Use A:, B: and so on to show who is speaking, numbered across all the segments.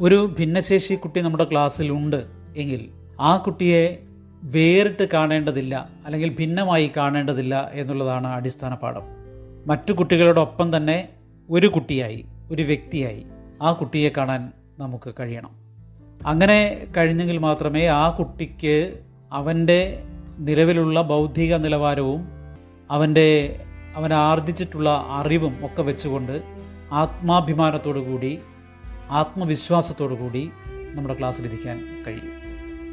A: ഒരു ഭിന്നശേഷി കുട്ടി നമ്മുടെ ക്ലാസ്സിലുണ്ട് എങ്കിൽ ആ കുട്ടിയെ വേറിട്ട് കാണേണ്ടതില്ല അല്ലെങ്കിൽ ഭിന്നമായി കാണേണ്ടതില്ല എന്നുള്ളതാണ് അടിസ്ഥാന പാഠം. മറ്റു കുട്ടികളോടൊപ്പം തന്നെ ഒരു കുട്ടിയായി ഒരു വ്യക്തിയായി ആ കുട്ടിയെ കാണാൻ നമുക്ക് കഴിയണം. അങ്ങനെ കഴിഞ്ഞെങ്കിൽ മാത്രമേ ആ കുട്ടിക്ക് അവന്റെ നിലവിലുള്ള ബൗദ്ധിക നിലവാരവും അവന്റെ അവൻ ആർജിച്ചിട്ടുള്ള അറിവും ഒക്കെ വെച്ചുകൊണ്ട് ആത്മാഭിമാനത്തോടു കൂടി ആത്മവിശ്വാസത്തോടു കൂടി നമ്മുടെ ക്ലാസ്സിലിരിക്കാൻ കഴിയും.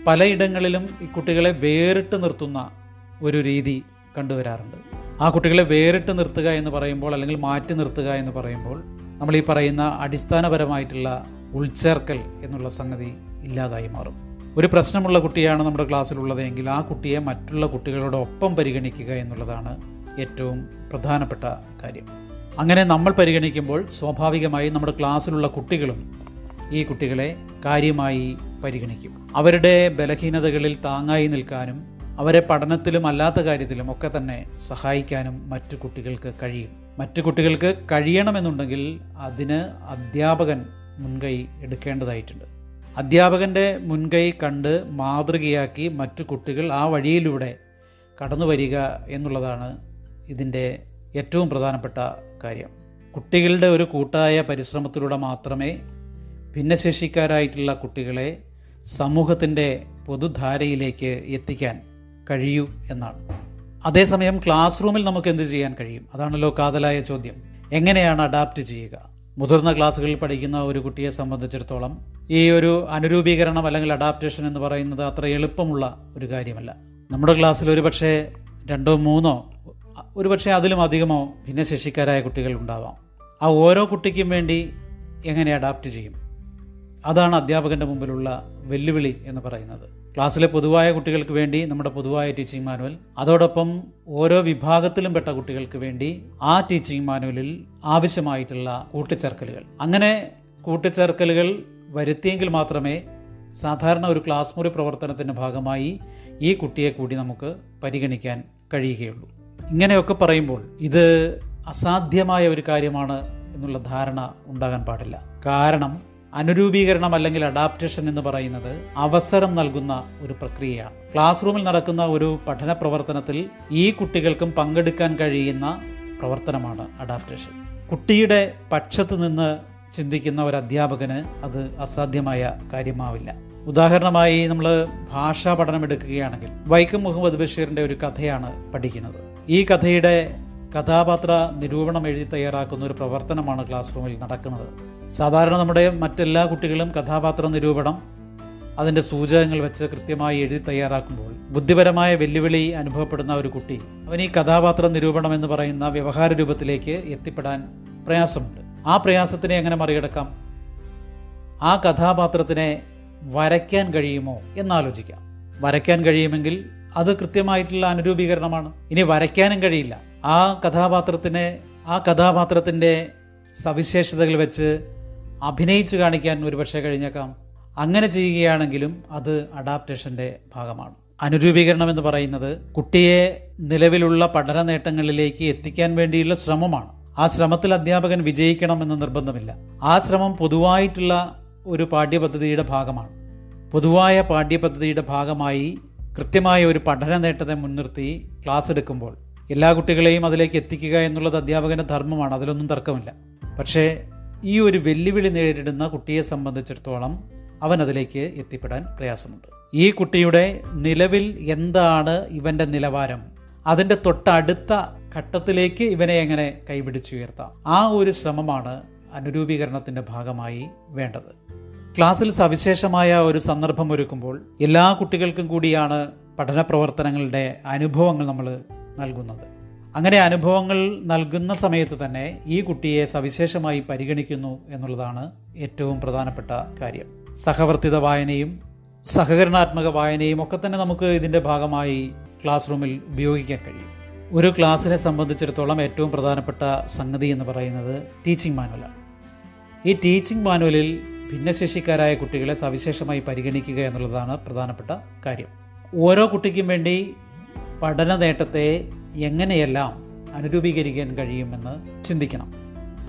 A: പലയിടങ്ങളിലും ഈ കുട്ടികളെ വേറിട്ട് നിർത്തുന്ന ഒരു രീതി കണ്ടുവരാറുണ്ട്. ആ കുട്ടികളെ വേറിട്ട് നിർത്തുക എന്ന് പറയുമ്പോൾ അല്ലെങ്കിൽ മാറ്റി നിർത്തുക എന്ന് പറയുമ്പോൾ നമ്മൾ ഈ പറയുന്ന അടിസ്ഥാനപരമായിട്ടുള്ള ഉൾച്ചേർക്കൽ എന്നുള്ള സംഗതി ഇല്ലാതായി മാറും. ഒരു പ്രശ്നമുള്ള കുട്ടിയാണ് നമ്മുടെ ക്ലാസ്സിലുള്ളതെങ്കിൽ ആ കുട്ടിയെ മറ്റുള്ള കുട്ടികളോടൊപ്പം പരിഗണിക്കുക എന്നുള്ളതാണ് ഏറ്റവും പ്രധാനപ്പെട്ട കാര്യം. അങ്ങനെ നമ്മൾ പരിഗണിക്കുമ്പോൾ സ്വാഭാവികമായി നമ്മുടെ ക്ലാസ്സിലുള്ള കുട്ടികളും ഈ കുട്ടികളെ കാര്യമായി പരിഗണിക്കും. അവരുടെ ബലഹീനതകളിൽ താങ്ങായി നിൽക്കാനും അവരെ പഠനത്തിലും അല്ലാത്ത കാര്യത്തിലും ഒക്കെ തന്നെ സഹായിക്കാനും മറ്റു കുട്ടികൾക്ക് കഴിയും. മറ്റു കുട്ടികൾക്ക് കഴിയണമെന്നുണ്ടെങ്കിൽ അതിന് അധ്യാപകൻ മുൻകൈ എടുക്കേണ്ടതായിട്ടുണ്ട്. അധ്യാപകന്റെ മുൻകൈ കണ്ട് മാതൃകയാക്കി മറ്റു കുട്ടികൾ ആ വഴിയിലൂടെ കടന്നു വരിക എന്നുള്ളതാണ് ഇതിന്റെ ഏറ്റവും പ്രധാനപ്പെട്ട കാര്യം. കുട്ടികളുടെ ഒരു കൂട്ടായ പരിശ്രമത്തിലൂടെ മാത്രമേ ഭിന്നശേഷിക്കാരായിട്ടുള്ള കുട്ടികളെ സമൂഹത്തിന്റെ പൊതുധാരയിലേക്ക് എത്തിക്കാൻ കഴിയൂ എന്നാണ്. അതേസമയം ക്ലാസ് റൂമിൽ നമുക്ക് എന്ത് ചെയ്യാൻ കഴിയും? അതാണല്ലോ കാതലായ ചോദ്യം. എങ്ങനെയാണ് അഡാപ്റ്റ് ചെയ്യുക? മുതിർന്ന ക്ലാസ്സുകളിൽ പഠിക്കുന്ന ഒരു കുട്ടിയെ സംബന്ധിച്ചിടത്തോളം ഈ ഒരു അനുരൂപീകരണം അല്ലെങ്കിൽ അഡാപ്റ്റേഷൻ എന്ന് പറയുന്നത് അത്ര എളുപ്പമുള്ള ഒരു കാര്യമല്ല. നമ്മുടെ ക്ലാസ്സിൽ ഒരു പക്ഷേ രണ്ടോ മൂന്നോ ഒരു പക്ഷേ അതിലും അധികമോ ഭിന്നശേഷിക്കാരായ കുട്ടികൾ ഉണ്ടാവാം ആ ഓരോ കുട്ടിക്കും വേണ്ടി എങ്ങനെ അഡാപ്റ്റ് ചെയ്യും? അതാണ് അധ്യാപകന്റെ മുമ്പിലുള്ള വെല്ലുവിളി എന്ന് പറയുന്നത്. ക്ലാസ്സിലെ പൊതുവായ കുട്ടികൾക്ക് വേണ്ടി നമ്മുടെ പൊതുവായ ടീച്ചിങ് മാനുവൽ അതോടൊപ്പം ഓരോ വിഭാഗത്തിലും പെട്ട കുട്ടികൾക്ക് വേണ്ടി ആ ടീച്ചിങ് മാനുവലിൽ ആവശ്യമായിട്ടുള്ള കൂട്ടിച്ചേർക്കലുകൾ. അങ്ങനെ കൂട്ടിച്ചേർക്കലുകൾ വരുത്തിയെങ്കിൽ മാത്രമേ സാധാരണ ഒരു ക്ലാസ് മുറി പ്രവർത്തനത്തിന്റെ ഭാഗമായി ഈ കുട്ടിയെ കൂടി നമുക്ക് പരിഗണിക്കാൻ കഴിയുകയുള്ളൂ. ഇങ്ങനെയൊക്കെ പറയുമ്പോൾ ഇത് അസാധ്യമായ ഒരു കാര്യമാണ് എന്നുള്ള ധാരണ ഉണ്ടാകാൻ പാടില്ല. കാരണം അനുരൂപീകരണം അല്ലെങ്കിൽ അഡാപ്റ്റേഷൻ എന്ന് പറയുന്നത് അവസരം നൽകുന്ന ഒരു പ്രക്രിയയാണ്. ക്ലാസ് റൂമിൽ നടക്കുന്ന ഒരു പഠന പ്രവർത്തനത്തിൽ ഈ കുട്ടികൾക്കും പങ്കെടുക്കാൻ കഴിയുന്ന പ്രവർത്തനമാണ് അഡാപ്റ്റേഷൻ കുട്ടിയുടെ പക്ഷത്ത് നിന്ന് ചിന്തിക്കുന്ന ഒരു അധ്യാപകന് അത് അസാധ്യമായ കാര്യമാവില്ല. ഉദാഹരണമായി നമ്മൾ ഭാഷാ പഠനം എടുക്കുകയാണെങ്കിൽ വൈക്കം മുഹമ്മദ് ബഷീറിന്റെ ഒരു കഥയാണ് പഠിക്കുന്നത്. ഈ കഥയുടെ കഥാപാത്ര നിരൂപണം എഴുതി തയ്യാറാക്കുന്ന ഒരു പ്രവർത്തനമാണ് ക്ലാസ് റൂമിൽ നടക്കുന്നത്. സാധാരണ നമ്മുടെ മറ്റെല്ലാ കുട്ടികളും കഥാപാത്ര നിരൂപണം അതിന്റെ സൂചകങ്ങൾ വെച്ച് കൃത്യമായി എഴുതി തയ്യാറാക്കുമ്പോൾ ബുദ്ധിപരമായ വെല്ലുവിളി അനുഭവപ്പെടുന്ന ഒരു കുട്ടി അവൻ ഈ കഥാപാത്ര നിരൂപണം എന്ന് പറയുന്ന വ്യവഹാര രൂപത്തിലേക്ക് എത്തിപ്പെടാൻ പ്രയാസമുണ്ട്. ആ പ്രയാസത്തിനെ എങ്ങനെ മറികടക്കാം? ആ കഥാപാത്രത്തിനെ വരയ്ക്കാൻ കഴിയുമോ? എന്നാലോചിക്കാം. വരയ്ക്കാൻ കഴിയുമെങ്കിൽ അത് കൃത്യമായിട്ടുള്ള അനുരൂപീകരണമാണ്. ഇനി വരയ്ക്കാനും കഴിയില്ല. ആ കഥാപാത്രത്തിനെ ആ കഥാപാത്രത്തിന്റെ സവിശേഷതകൾ വെച്ച് അഭിനയിച്ചു കാണിക്കാൻ ഒരുപക്ഷെ കഴിഞ്ഞേക്കാം. അങ്ങനെ ചെയ്യുകയാണെങ്കിലും അത് അഡാപ്റ്റേഷന്റെ ഭാഗമാണ്. അനുരൂപീകരണം എന്ന് പറയുന്നത് കുട്ടിയെ നിലവിലുള്ള പഠന നേട്ടങ്ങളിലേക്ക് എത്തിക്കാൻ വേണ്ടിയുള്ള ശ്രമമാണ്. ആ ശ്രമത്തിൽ അധ്യാപകൻ വിജയിക്കണം വിജയിക്കണമെന്ന് നിർബന്ധമില്ല. ആ ശ്രമം പൊതുവായിട്ടുള്ള ഒരു പാഠ്യപദ്ധതിയുടെ ഭാഗമാണ്. പൊതുവായ പാഠ്യപദ്ധതിയുടെ ഭാഗമായി കൃത്യമായ ഒരു പഠന നേട്ടത്തെ മുൻനിർത്തി ക്ലാസ് എടുക്കുമ്പോൾ എല്ലാ കുട്ടികളെയും അതിലേക്ക് എത്തിക്കുക എന്നുള്ളത് അധ്യാപകന്റെ ധർമ്മമാണ്. അതിലൊന്നും തർക്കമില്ല. പക്ഷേ ഈ ഒരു വെല്ലുവിളി നേരിടുന്ന കുട്ടിയെ സംബന്ധിച്ചിടത്തോളം അവൻ അതിലേക്ക് എത്തിപ്പെടാൻ പ്രയാസമുണ്ട്. ഈ കുട്ടിയുടെ നിലവിൽ എന്താണ് ഇവന്റെ നിലവാരം? അതിന്റെ തൊട്ടടുത്ത ഘട്ടത്തിലേക്ക് ഇവനെ എങ്ങനെ കൈപിടിച്ചുയർത്താം? ആ ഒരു ശ്രമമാണ് അനുരൂപീകരണത്തിന്റെ ഭാഗമായി വേണ്ടത്. ക്ലാസ്സിൽ സവിശേഷമായ ഒരു സന്ദർഭം ഒരുക്കുമ്പോൾ എല്ലാ കുട്ടികൾക്കും കൂടിയാണ് പഠന പ്രവർത്തനങ്ങളുടെ അനുഭവങ്ങൾ നമ്മൾ നൽകുന്നത്. അങ്ങനെ അനുഭവങ്ങൾ നൽകുന്ന സമയത്ത് തന്നെ ഈ കുട്ടിയെ സവിശേഷമായി പരിഗണിക്കുന്നു എന്നുള്ളതാണ് ഏറ്റവും പ്രധാനപ്പെട്ട കാര്യം. സഹവർത്തിത വായനയും സഹകരണാത്മക വായനയും ഒക്കെ തന്നെ നമുക്ക് ഇതിന്റെ ഭാഗമായി ക്ലാസ് റൂമിൽ ഉപയോഗിക്കാൻ കഴിയും. ഒരു ക്ലാസ്സിനെ സംബന്ധിച്ചിടത്തോളം ഏറ്റവും പ്രധാനപ്പെട്ട സംഗതി എന്ന് പറയുന്നത് ടീച്ചിങ് മാനുവലാണ്. ഈ ടീച്ചിങ് മാനുവലിൽ ഭിന്നശേഷിക്കാരായ കുട്ടികളെ സവിശേഷമായി പരിഗണിക്കുക എന്നുള്ളതാണ് പ്രധാനപ്പെട്ട കാര്യം. ഓരോ കുട്ടിക്കും വേണ്ടി പഠന നേട്ടത്തെ എങ്ങനെയെല്ലാം അനുരൂപീകരിക്കാൻ കഴിയുമെന്ന് ചിന്തിക്കണം.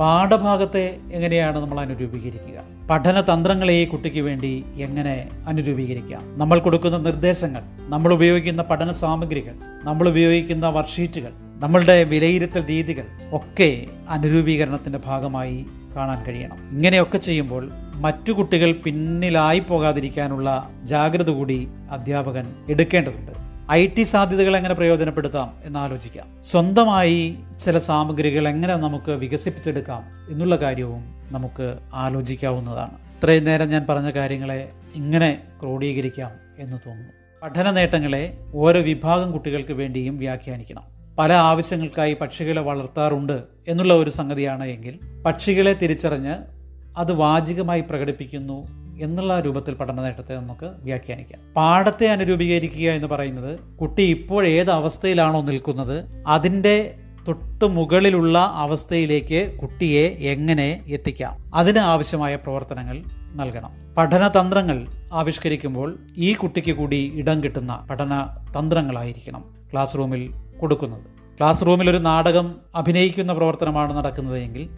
A: പാഠഭാഗത്തെ എങ്ങനെയാണ് നമ്മൾ അനുരൂപീകരിക്കുക? പഠന തന്ത്രങ്ങളെ ഈ കുട്ടിക്ക് വേണ്ടി എങ്ങനെ അനുരൂപീകരിക്കാം? നമ്മൾ കൊടുക്കുന്ന നിർദ്ദേശങ്ങൾ നമ്മൾ ഉപയോഗിക്കുന്ന പഠന സാമഗ്രികൾ നമ്മൾ ഉപയോഗിക്കുന്ന വർക്ക്ഷീറ്റുകൾ നമ്മളുടെ വിലയിരുത്തൽ രീതികൾ ഒക്കെ അനുരൂപീകരണത്തിന്റെ ഭാഗമായി കാണാൻ കഴിയണം. ഇങ്ങനെയൊക്കെ ചെയ്യുമ്പോൾ മറ്റു കുട്ടികൾ പിന്നിലായി പോകാതിരിക്കാനുള്ള ജാഗ്രത കൂടി അധ്യാപകൻ എടുക്കേണ്ടതുണ്ട്. ഐ ടി സാധ്യതകൾ എങ്ങനെ പ്രയോജനപ്പെടുത്താം എന്നാലോചിക്കാം സ്വന്തമായി ചില സാമഗ്രികൾ എങ്ങനെ നമുക്ക് വികസിപ്പിച്ചെടുക്കാം എന്നുള്ള കാര്യവും നമുക്ക് ആലോചിക്കാവുന്നതാണ്. ഇത്രയും നേരം ഞാൻ പറഞ്ഞ കാര്യങ്ങളെ ഇങ്ങനെ ക്രോഡീകരിക്കാം എന്ന് തോന്നുന്നു. പഠന നേട്ടങ്ങളെ ഓരോ വിഭാഗം കുട്ടികൾക്ക് വേണ്ടിയും വ്യാഖ്യാനിക്കണം. പല ആവശ്യങ്ങൾക്കായി പക്ഷികളെ വളർത്താറുണ്ട് എന്നുള്ള ഒരു സംഗതിയാണ് എങ്കിൽ പക്ഷികളെ തിരിച്ചറിഞ്ഞ് അത് വാചികമായി പ്രകടിപ്പിക്കുന്നു എന്നുള്ള രൂപത്തിൽ പഠന നേട്ടത്തെ നമുക്ക് വ്യാഖ്യാനിക്കാം. പാഠത്തെ അനുരൂപീകരിക്കുക എന്ന് പറയുന്നത് കുട്ടി ഇപ്പോൾ ഏത് അവസ്ഥയിലാണോ നിൽക്കുന്നത് അതിന്റെ തൊട്ട് മുകളിലുള്ള അവസ്ഥയിലേക്ക് കുട്ടിയെ എങ്ങനെ എത്തിക്കാം? അതിന് ആവശ്യമായ പ്രവർത്തനങ്ങൾ നൽകണം. പഠന തന്ത്രങ്ങൾ ആവിഷ്കരിക്കുമ്പോൾ ഈ കുട്ടിക്ക് കൂടി ഇടം കിട്ടുന്ന പഠന തന്ത്രങ്ങളായിരിക്കണം ക്ലാസ് റൂമിൽ കൊടുക്കുന്നത്. ക്ലാസ് റൂമിൽ ഒരു നാടകം അഭിനയിക്കുന്ന പ്രവർത്തനമാണ് നടക്കുന്നത് എങ്കിൽ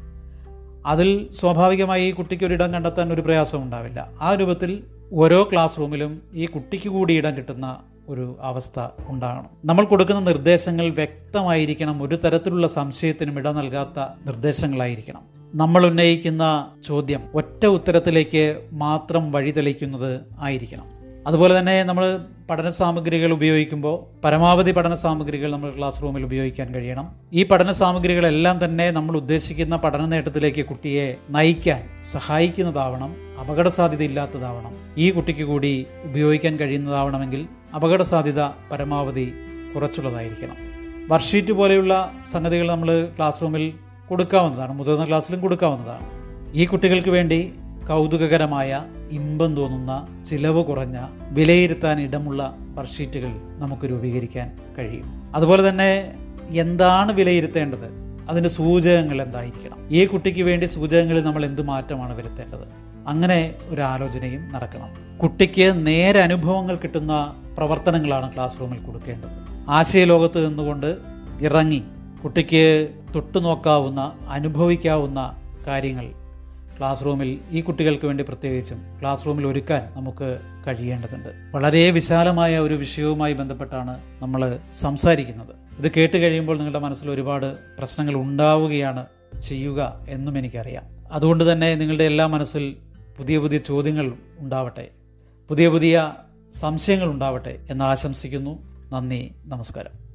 A: അതിൽ സ്വാഭാവികമായി ഈ കുട്ടിക്ക് ഒരു ഇടം കണ്ടെത്താൻ ഒരു പ്രയാസം ഉണ്ടാവില്ല. ആ രൂപത്തിൽ ഓരോ ക്ലാസ് റൂമിലും ഈ കുട്ടിക്ക് കൂടി ഇടം കിട്ടുന്ന ഒരു അവസ്ഥ ഉണ്ടാകണം. നമ്മൾ കൊടുക്കുന്ന നിർദ്ദേശങ്ങൾ വ്യക്തമായിരിക്കണം. ഒരു തരത്തിലുള്ള സംശയത്തിനും ഇട നൽകാത്ത നിർദ്ദേശങ്ങളായിരിക്കണം. നമ്മൾ ഉന്നയിക്കുന്ന ചോദ്യം ഒറ്റ ഉത്തരത്തിലേക്ക് മാത്രം വഴിതെളിക്കുന്നത് ആയിരിക്കണം. അതുപോലെ തന്നെ നമ്മൾ പഠന സാമഗ്രികൾ ഉപയോഗിക്കുമ്പോൾ പരമാവധി പഠന സാമഗ്രികൾ നമ്മൾ ക്ലാസ് റൂമിൽ ഉപയോഗിക്കാൻ കഴിയണം. ഈ പഠന സാമഗ്രികളെല്ലാം തന്നെ നമ്മൾ ഉദ്ദേശിക്കുന്ന പഠന നേട്ടത്തിലേക്ക് കുട്ടിയെ നയിക്കാൻ സഹായിക്കുന്നതാവണം അപകട സാധ്യത ഇല്ലാത്തതാവണം ഈ കുട്ടിക്ക് കൂടി ഉപയോഗിക്കാൻ കഴിയുന്നതാവണമെങ്കിൽ അപകട സാധ്യത പരമാവധി കുറച്ചുള്ളതായിരിക്കണം. വർഷീറ്റ് പോലെയുള്ള സംഗതികൾ നമ്മൾ ക്ലാസ് റൂമിൽ കൊടുക്കാവുന്നതാണ് മുതിർന്ന ക്ലാസ്സിലും കൊടുക്കാവുന്നതാണ്. ഈ കുട്ടികൾക്ക് വേണ്ടി കൗതുകകരമായ ഇമ്പം തോന്നുന്ന ചിലവ് കുറഞ്ഞ വിലയിരുത്താൻ ഇടമുള്ള വർഷീറ്റുകൾ നമുക്ക് രൂപീകരിക്കാൻ കഴിയും. അതുപോലെ തന്നെ എന്താണ് വിലയിരുത്തേണ്ടത്? അതിന്റെ സൂചകങ്ങൾ എന്തായിരിക്കണം? ഈ കുട്ടിക്ക് വേണ്ടി സൂചകങ്ങളിൽ നമ്മൾ എന്ത് മാറ്റമാണ് വരുത്തേണ്ടത്? അങ്ങനെ ഒരു ആലോചനയും നടക്കണം. കുട്ടിക്ക് നേരെ അനുഭവങ്ങൾ കിട്ടുന്ന പ്രവർത്തനങ്ങളാണ് ക്ലാസ് റൂമിൽ കൊടുക്കേണ്ടത്. ആശയലോകത്ത് നിന്നുകൊണ്ട് ഇറങ്ങി കുട്ടിക്ക് തൊട്ടു നോക്കാവുന്ന അനുഭവിക്കാവുന്ന കാര്യങ്ങൾ ക്ലാസ് റൂമിൽ ഈ കുട്ടികൾക്ക് വേണ്ടി പ്രത്യേകിച്ചും ക്ലാസ് റൂമിൽ ഒരുക്കാൻ നമുക്ക് കഴിയേണ്ടതുണ്ട്. വളരെ വിശാലമായ ഒരു വിഷയവുമായി ബന്ധപ്പെട്ടാണ് നമ്മൾ സംസാരിക്കുന്നത്. ഇത് കേട്ട് കഴിയുമ്പോൾ നിങ്ങളുടെ മനസ്സിൽ ഒരുപാട് പ്രശ്നങ്ങൾ ഉണ്ടാവുകയാണ് ചെയ്യുക എന്നും എനിക്കറിയാം. അതുകൊണ്ട് തന്നെ നിങ്ങളുടെ എല്ലാ മനസ്സിൽ പുതിയ പുതിയ ചോദ്യങ്ങൾ ഉണ്ടാവട്ടെ പുതിയ പുതിയ സംശയങ്ങൾ ഉണ്ടാവട്ടെ എന്ന് ആശംസിക്കുന്നു. നന്ദി നമസ്കാരം.